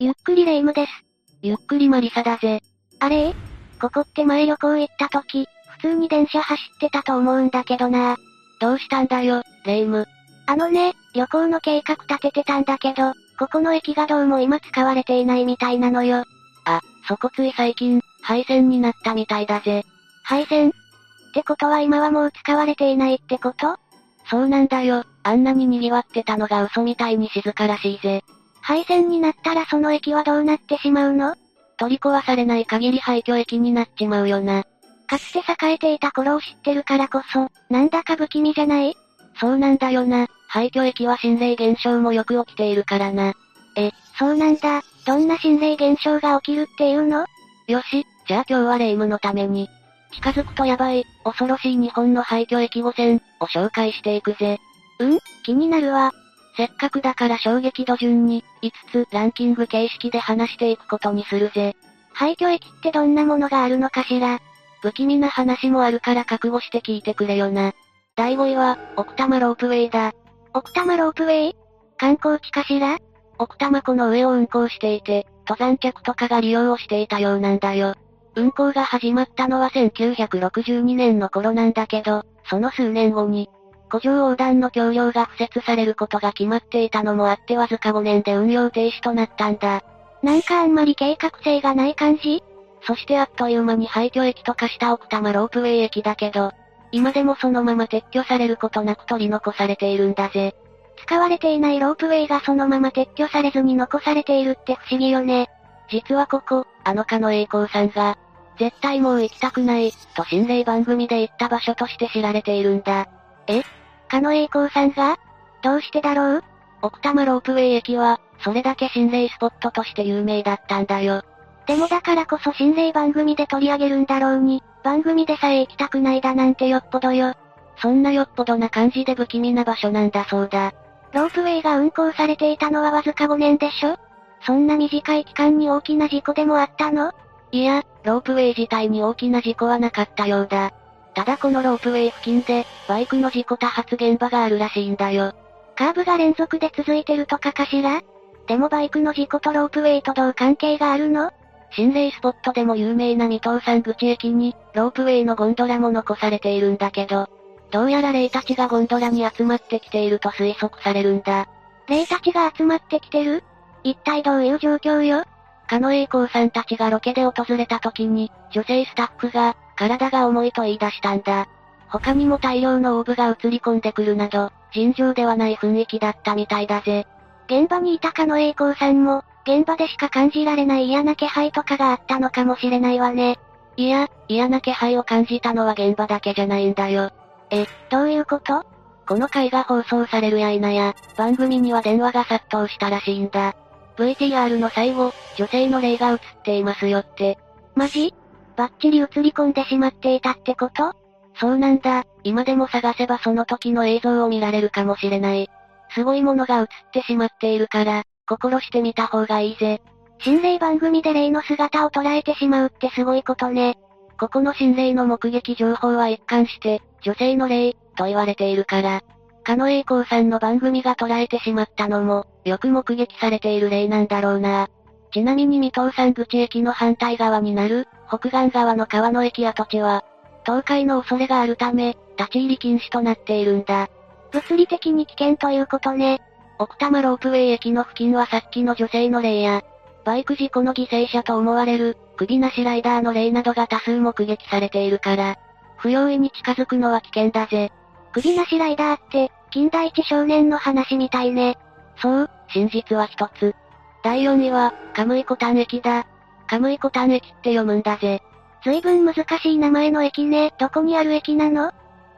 ゆっくりレ夢ムです。ゆっくりマリサだぜ。あれ？ここって前旅行行った時、普通に電車走ってたと思うんだけどなどうしたんだよ、レ夢ム。あのね、旅行の計画立ててたんだけど、ここの駅がどうも今使われていないみたいなのよ。あ、そこつい最近、廃線になったみたいだぜ。廃線？ってことは今はもう使われていないってこと？そうなんだよ。あんなに賑わってたのが嘘みたいに静からしいぜ。廃線になったらその駅はどうなってしまうの？取り壊されない限り廃墟駅になっちまうよな。かつて栄えていた頃を知ってるからこそ、なんだか不気味じゃない？そうなんだよな。廃墟駅は心霊現象もよく起きているからな。え、そうなんだ。どんな心霊現象が起きるっていうの？よし、じゃあ今日は霊夢のために、近づくとやばい、恐ろしい日本の廃墟駅5選を紹介していくぜ。うん？気になるわ。せっかくだから衝撃度順に、5つランキング形式で話していくことにするぜ。廃墟駅ってどんなものがあるのかしら不気味な話もあるから覚悟して聞いてくれよな。第5位は、奥多摩ロープウェイだ。奥多摩ロープウェイ？観光地かしら？奥多摩湖の上を運行していて、登山客とかが利用をしていたようなんだよ。運行が始まったのは1962年の頃なんだけど、その数年後に、湖上横断の橋梁が敷設されることが決まっていたのもあってわずか5年で運用停止となったんだ。なんかあんまり計画性がない感じ？そしてあっという間に廃墟駅と化した奥多摩ロープウェイ駅だけど、今でもそのまま撤去されることなく取り残されているんだぜ。使われていないロープウェイがそのまま撤去されずに残されているって不思議よね。実はここ、あのかの栄光さんが、絶対もう行きたくない、と心霊番組で行った場所として知られているんだ。え？狩野栄光さんが？どうしてだろう？奥多摩ロープウェイ駅は、それだけ心霊スポットとして有名だったんだよ。でもだからこそ心霊番組で取り上げるんだろうに、番組でさえ行きたくないだなんてよっぽどよ。そんなよっぽどな感じで不気味な場所なんだそうだ。ロープウェイが運行されていたのはわずか5年でしょ？そんな短い期間に大きな事故でもあったの？いや、ロープウェイ自体に大きな事故はなかったようだ。ただこのロープウェイ付近で、バイクの事故多発現場があるらしいんだよ。カーブが連続で続いてるとかかしら？でもバイクの事故とロープウェイとどう関係があるの？心霊スポットでも有名な水戸山口駅に、ロープウェイのゴンドラも残されているんだけど、どうやら霊たちがゴンドラに集まってきていると推測されるんだ。霊たちが集まってきてる？一体どういう状況よ？狩野栄光さんたちがロケで訪れた時に、女性スタッフが、体が重いと言い出したんだ。他にも大量のオーブが映り込んでくるなど、尋常ではない雰囲気だったみたいだぜ。現場にいた狩野栄光さんも、現場でしか感じられない嫌な気配とかがあったのかもしれないわね。いや、嫌な気配を感じたのは現場だけじゃないんだよ。え、どういうこと？この回が放送されるや否や、番組には電話が殺到したらしいんだ。VTR の最後、女性の霊が映っていますよって。マジ？バッチリ映り込んでしまっていたってこと？そうなんだ。今でも探せばその時の映像を見られるかもしれない。すごいものが映ってしまっているから、心してみた方がいいぜ。心霊番組で霊の姿を捉えてしまうってすごいことね。ここの心霊の目撃情報は一貫して、女性の霊、と言われているから。狩野英孝さんの番組が捉えてしまったのも、よく目撃されている例なんだろうな。ちなみに水戸山口駅の反対側になる、北岸側の川の駅跡地は、倒壊の恐れがあるため、立ち入り禁止となっているんだ。物理的に危険ということね。奥多摩ロープウェイ駅の付近はさっきの女性の霊や、バイク事故の犠牲者と思われる、首なしライダーの霊などが多数目撃されているから、不用意に近づくのは危険だぜ。首なしライダーって、金田一少年の話みたいね。そう、真実は一つ。第4位は、カムイコタン駅だ。カムイコタン駅って読むんだぜ。随分難しい名前の駅ね。どこにある駅なの？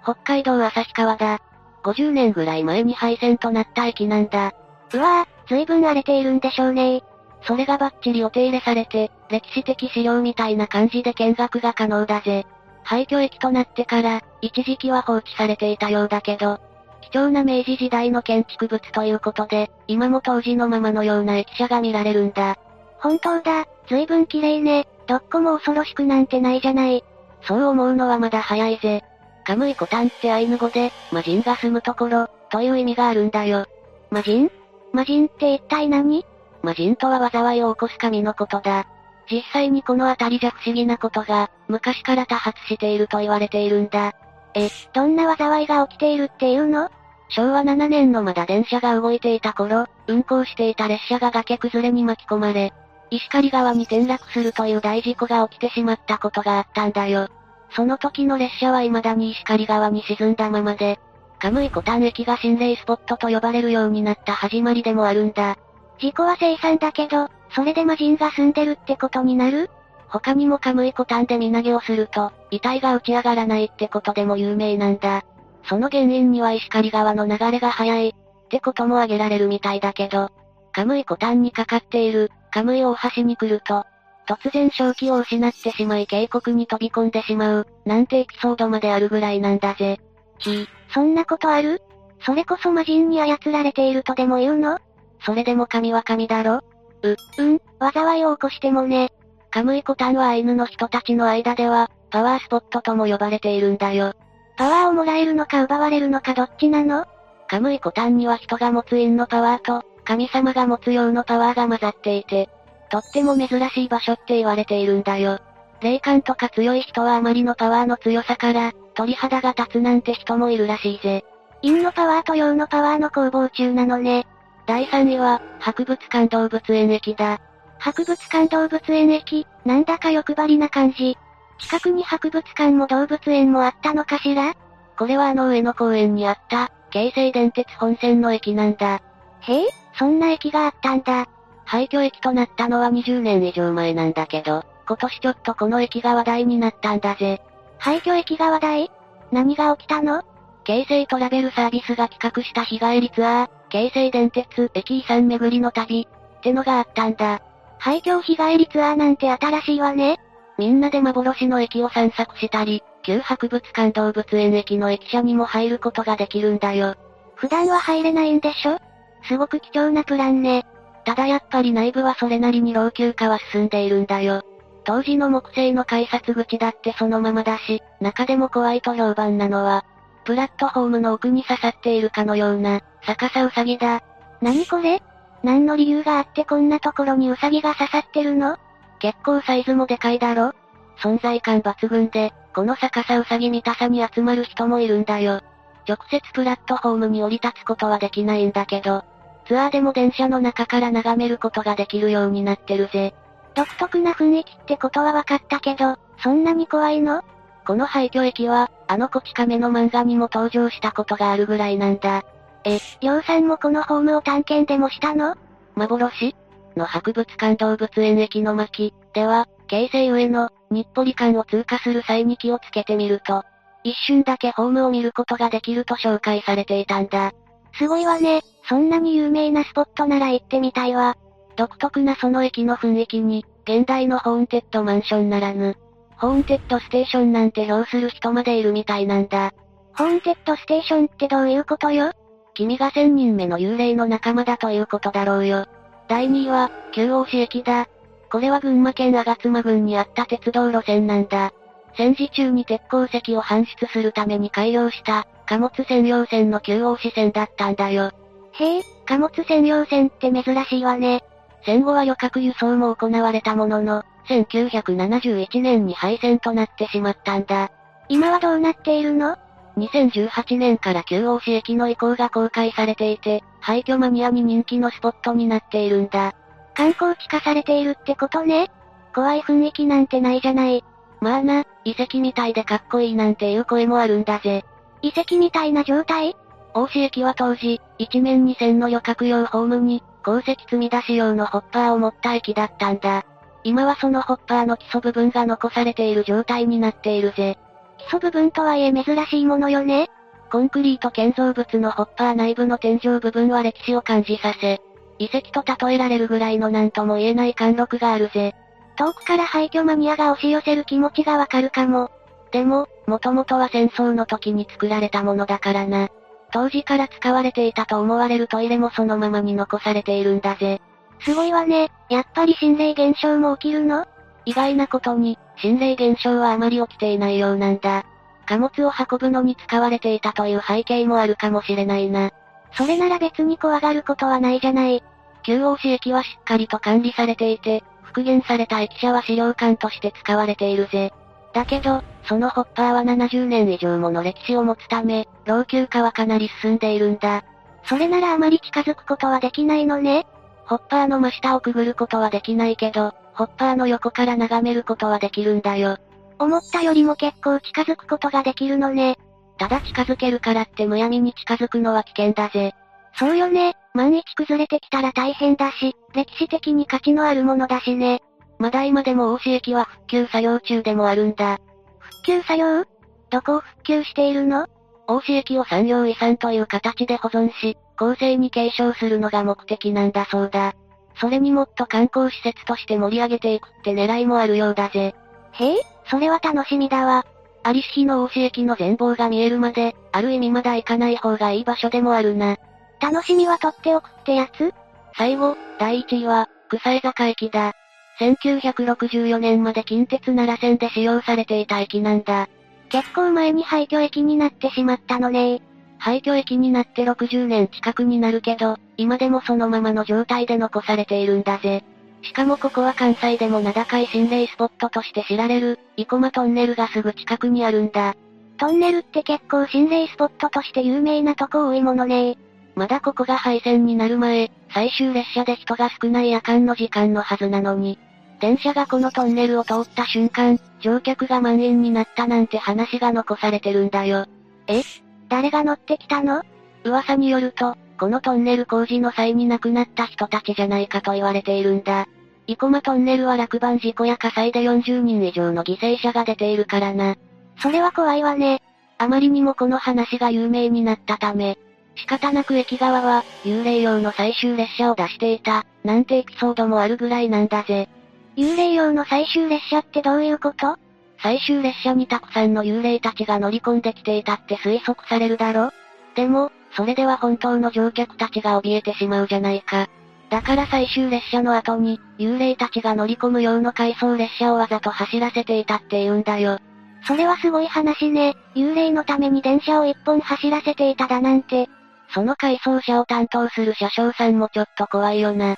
北海道旭川だ。50年ぐらい前に廃線となった駅なんだ。うわぁ、随分荒れているんでしょうねそれがバッチリお手入れされて、歴史的資料みたいな感じで見学が可能だぜ。廃墟駅となってから、一時期は放置されていたようだけど、貴重な明治時代の建築物ということで、今も当時のままのような駅舎が見られるんだ。本当だ、随分綺麗ね。どっこも恐ろしくなんてないじゃない。そう思うのはまだ早いぜ。カムイコタンってアイヌ語で、魔人が住むところ、という意味があるんだよ。魔人？魔人って一体何？魔人とは災いを起こす神のことだ。実際にこの辺りじゃ不思議なことが、昔から多発していると言われているんだ。え、どんな災いが起きているっていうの？昭和7年のまだ電車が動いていた頃、運行していた列車が崖崩れに巻き込まれ、石狩川に転落するという大事故が起きてしまったことがあったんだよ。その時の列車は未だに石狩川に沈んだままで、カムイコタン駅が心霊スポットと呼ばれるようになった始まりでもあるんだ。事故は生産だけど、それで魔人が住んでるってことになる？他にもカムイコタンで身投げをすると、遺体が打ち上がらないってことでも有名なんだ。その原因には石狩川の流れが速い、ってことも挙げられるみたいだけど、カムイコタンにかかっている、カムイ大橋に来ると、突然正気を失ってしまい渓谷に飛び込んでしまう、なんてエピソードまであるぐらいなんだぜ。ひ、そんなことある？それこそ魔人に操られているとでも言うの？それでも神は神だろ？う、うん、災いを起こしてもね。カムイコタンはアイヌの人たちの間では、パワースポットとも呼ばれているんだよ。パワーをもらえるのか奪われるのかどっちなの？カムイコタンには人が持つ陰のパワーと、神様が持つ陽のパワーが混ざっていて、とっても珍しい場所って言われているんだよ。霊感とか強い人はあまりのパワーの強さから、鳥肌が立つなんて人もいるらしいぜ。陰のパワーと陽のパワーの攻防中なのね。第3位は、博物館動物園駅だ。博物館動物園駅、なんだか欲張りな感じ。近くに博物館も動物園もあったのかしら？これはあの上野公園にあった、京成電鉄本線の駅なんだ。へえ、そんな駅があったんだ。廃墟駅となったのは20年以上前なんだけど、今年ちょっとこの駅が話題になったんだぜ。廃墟駅が話題？何が起きたの？京成トラベルサービスが企画した日帰りツアー、京成電鉄駅遺産巡りの旅、ってのがあったんだ。廃墟日帰りツアーなんて新しいわね。みんなで幻の駅を散策したり、旧博物館動物園駅の駅舎にも入ることができるんだよ。普段は入れないんでしょ？すごく貴重なプランね。ただやっぱり内部はそれなりに老朽化は進んでいるんだよ。当時の木製の改札口だってそのままだし、中でも怖いと評判なのは、プラットフォームの奥に刺さっているかのような、逆さウサギだ。何これ？何の理由があってこんなところにウサギが刺さってるの？結構サイズもでかいだろ？存在感抜群で、この逆さウサギ見たさに集まる人もいるんだよ。直接プラットフォームに降り立つことはできないんだけど、ツアーでも電車の中から眺めることができるようになってるぜ。独特な雰囲気ってことは分かったけど、そんなに怖いの？この廃墟駅は、あのこち亀の漫画にも登場したことがあるぐらいなんだ。え、りょうさんもこのホームを探検でもしたの？幻？の博物館動物園駅の巻では、京成上の日暮里間を通過する際に気をつけてみると、一瞬だけホームを見ることができると紹介されていたんだ。すごいわね。そんなに有名なスポットなら行ってみたいわ。独特なその駅の雰囲気に、現代のホーンテッドマンションならぬ、 Haunted Station なんて評する人までいるみたいなんだ。 Haunted Station ってどういうことよ？君が千人目の幽霊の仲間だということだろうよ。第2位は、旧太子駅だ。これは群馬県吾妻郡にあった鉄道路線なんだ。戦時中に鉄鉱石を搬出するために改良した、貨物専用線の旧大市線だったんだよ。へえ、貨物専用線って珍しいわね。戦後は旅客輸送も行われたものの、1971年に廃線となってしまったんだ。今はどうなっているの？2018年から旧大市駅の移行が公開されていて、廃墟マニアに人気のスポットになっているんだ。観光地化されているってことね。怖い雰囲気なんてないじゃない。まあな、遺跡みたいでかっこいいなんていう声もあるんだぜ。遺跡みたいな状態？大市駅は当時、一面二線の旅客用ホームに、鉱石積み出し用のホッパーを持った駅だったんだ。今はそのホッパーの基礎部分が残されている状態になっているぜ。基礎部分とはいえ珍しいものよね。コンクリート建造物のホッパー内部の天井部分は歴史を感じさせ、遺跡と例えられるぐらいの何とも言えない貫禄があるぜ。遠くから廃墟マニアが押し寄せる気持ちがわかるかも。でも、もともとは戦争の時に作られたものだからな。当時から使われていたと思われるトイレもそのままに残されているんだぜ。すごいわね。やっぱり心霊現象も起きるの？意外なことに、心霊現象はあまり起きていないようなんだ。貨物を運ぶのに使われていたという背景もあるかもしれないな。それなら別に怖がることはないじゃない。旧大市駅はしっかりと管理されていて、復元された駅舎は資料館として使われているぜ。だけど、そのホッパーは70年以上もの歴史を持つため、老朽化はかなり進んでいるんだ。それならあまり近づくことはできないのねホッパーの真下をくぐることはできないけど、ホッパーの横から眺めることはできるんだよ。思ったよりも結構近づくことができるのね。ただ近づけるからってむやみに近づくのは危険だぜ。そうよね。万一崩れてきたら大変だし、歴史的に価値のあるものだしね。まだ今でも大市駅は復旧作業中でもあるんだ。復旧作業？どこを復旧しているの？大市駅を産業遺産という形で保存し、後世に継承するのが目的なんだそうだ。それにもっと観光施設として盛り上げていくって狙いもあるようだぜ。へえ、それは楽しみだわ。有栖日の大市駅の全貌が見えるまで、ある意味まだ行かない方がいい場所でもあるな。楽しみは取っておくってやつ？最後、第1位は、草江坂駅だ。1964年まで近鉄奈良線で使用されていた駅なんだ。結構前に廃墟駅になってしまったのね廃墟駅になって60年近くになるけど、今でもそのままの状態で残されているんだぜ。しかもここは関西でも名高い心霊スポットとして知られる、生駒トンネルがすぐ近くにあるんだ。トンネルって結構心霊スポットとして有名なとこ多いものねまだここが廃線になる前、最終列車で人が少ない夜間の時間のはずなのに、電車がこのトンネルを通った瞬間、乗客が満員になったなんて話が残されてるんだよ。え？誰が乗ってきたの？噂によると、このトンネル工事の際に亡くなった人たちじゃないかと言われているんだ。生駒トンネルは落盤事故や火災で40人以上の犠牲者が出ているからな。それは怖いわね。あまりにもこの話が有名になったため、仕方なく駅側は、幽霊用の最終列車を出していた、なんてエピソードもあるぐらいなんだぜ。幽霊用の最終列車ってどういうこと？最終列車にたくさんの幽霊たちが乗り込んできていたって推測されるだろでも、それでは本当の乗客たちが怯えてしまうじゃないか。だから最終列車の後に、幽霊たちが乗り込む用の回送列車をわざと走らせていたって言うんだよ。それはすごい話ね。幽霊のために電車を一本走らせていただなんて。その回送車を担当する車掌さんもちょっと怖いよな。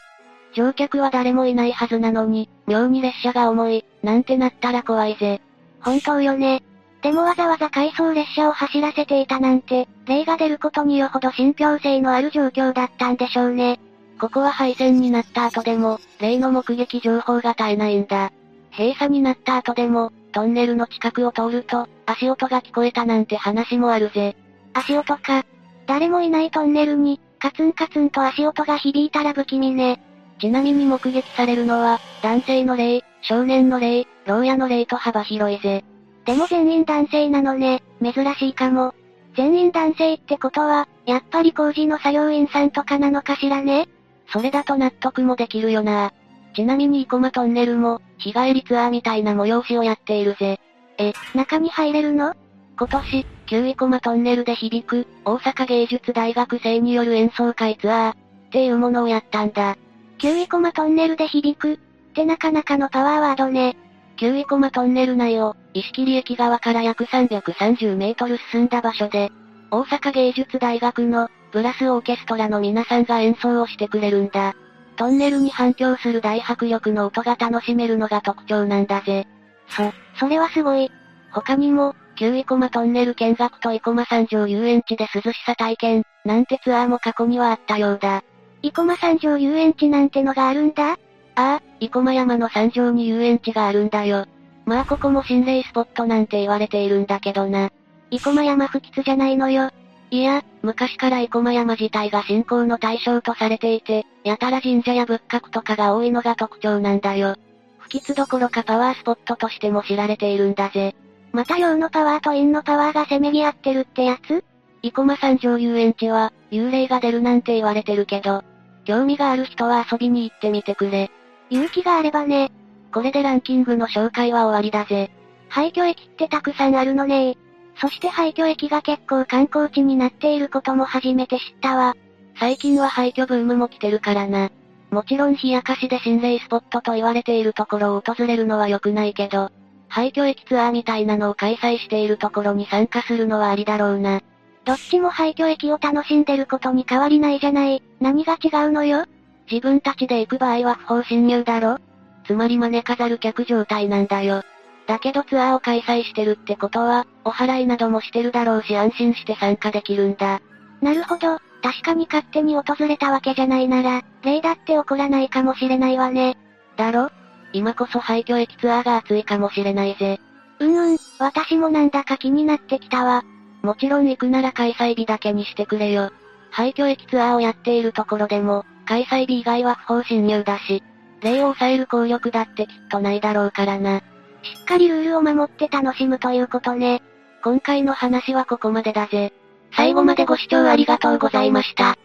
乗客は誰もいないはずなのに、妙に列車が重い、なんてなったら怖いぜ。本当よね。でもわざわざ回送列車を走らせていたなんて、霊が出ることによほど信憑性のある状況だったんでしょうね。ここは廃線になった後でも、霊の目撃情報が絶えないんだ。閉鎖になった後でも、トンネルの近くを通ると、足音が聞こえたなんて話もあるぜ。足音か。誰もいないトンネルに、カツンカツンと足音が響いたら不気味ね。ちなみに目撃されるのは、男性の霊、少年の霊、牢屋の霊と幅広いぜ。でも全員男性なのね、珍しいかも。全員男性ってことは、やっぱり工事の作業員さんとかなのかしらね？それだと納得もできるよな。ちなみに生駒トンネルも、日帰りツアーみたいな催しをやっているぜ。え、中に入れるの？今年、旧生駒トンネルで響く、大阪芸術大学生による演奏会ツアー、っていうものをやったんだ。旧生駒トンネルで響く、ってなかなかのパワーワードね。旧生駒トンネル内を、石切駅側から約330メートル進んだ場所で、大阪芸術大学の、ブラスオーケストラの皆さんが演奏をしてくれるんだ。トンネルに反響する大迫力の音が楽しめるのが特徴なんだぜ。そ、それはすごい。他にも、旧生駒トンネル見学と生駒山上遊園地で涼しさ体験、なんてツアーも過去にはあったようだ。生駒山上遊園地なんてのがあるんだ？ああ、生駒山の山上に遊園地があるんだよ。まあここも心霊スポットなんて言われているんだけどな。生駒山不吉じゃないのよ。いや、昔から生駒山自体が信仰の対象とされていて、やたら神社や仏閣とかが多いのが特徴なんだよ。不吉どころかパワースポットとしても知られているんだぜ。また陽のパワーと陰のパワーがせめぎ合ってるってやつ？生駒山上遊園地は、幽霊が出るなんて言われてるけど、興味がある人は遊びに行ってみてくれ。勇気があればね。これでランキングの紹介は終わりだぜ。廃墟駅ってたくさんあるのねそして廃墟駅が結構観光地になっていることも初めて知ったわ。最近は廃墟ブームも来てるからな。もちろん冷やかしで心霊スポットと言われているところを訪れるのは良くないけど、廃墟駅ツアーみたいなのを開催しているところに参加するのはありだろうな。どっちも廃墟駅を楽しんでることに変わりないじゃない。何が違うのよ自分たちで行く場合は不法侵入だろつまり招かざる客状態なんだよ。だけどツアーを開催してるってことは、お払いなどもしてるだろうし安心して参加できるんだ。なるほど、確かに勝手に訪れたわけじゃないなら、例だって起こらないかもしれないわね。だろ？今こそ廃墟駅ツアーが熱いかもしれないぜ。うんうん、私もなんだか気になってきたわ。もちろん行くなら開催日だけにしてくれよ。廃墟駅ツアーをやっているところでも、開催日以外は不法侵入だし、霊を抑える効力だってきっとないだろうからな。しっかりルールを守って楽しむということね。今回の話はここまでだぜ。最後までご視聴ありがとうございました。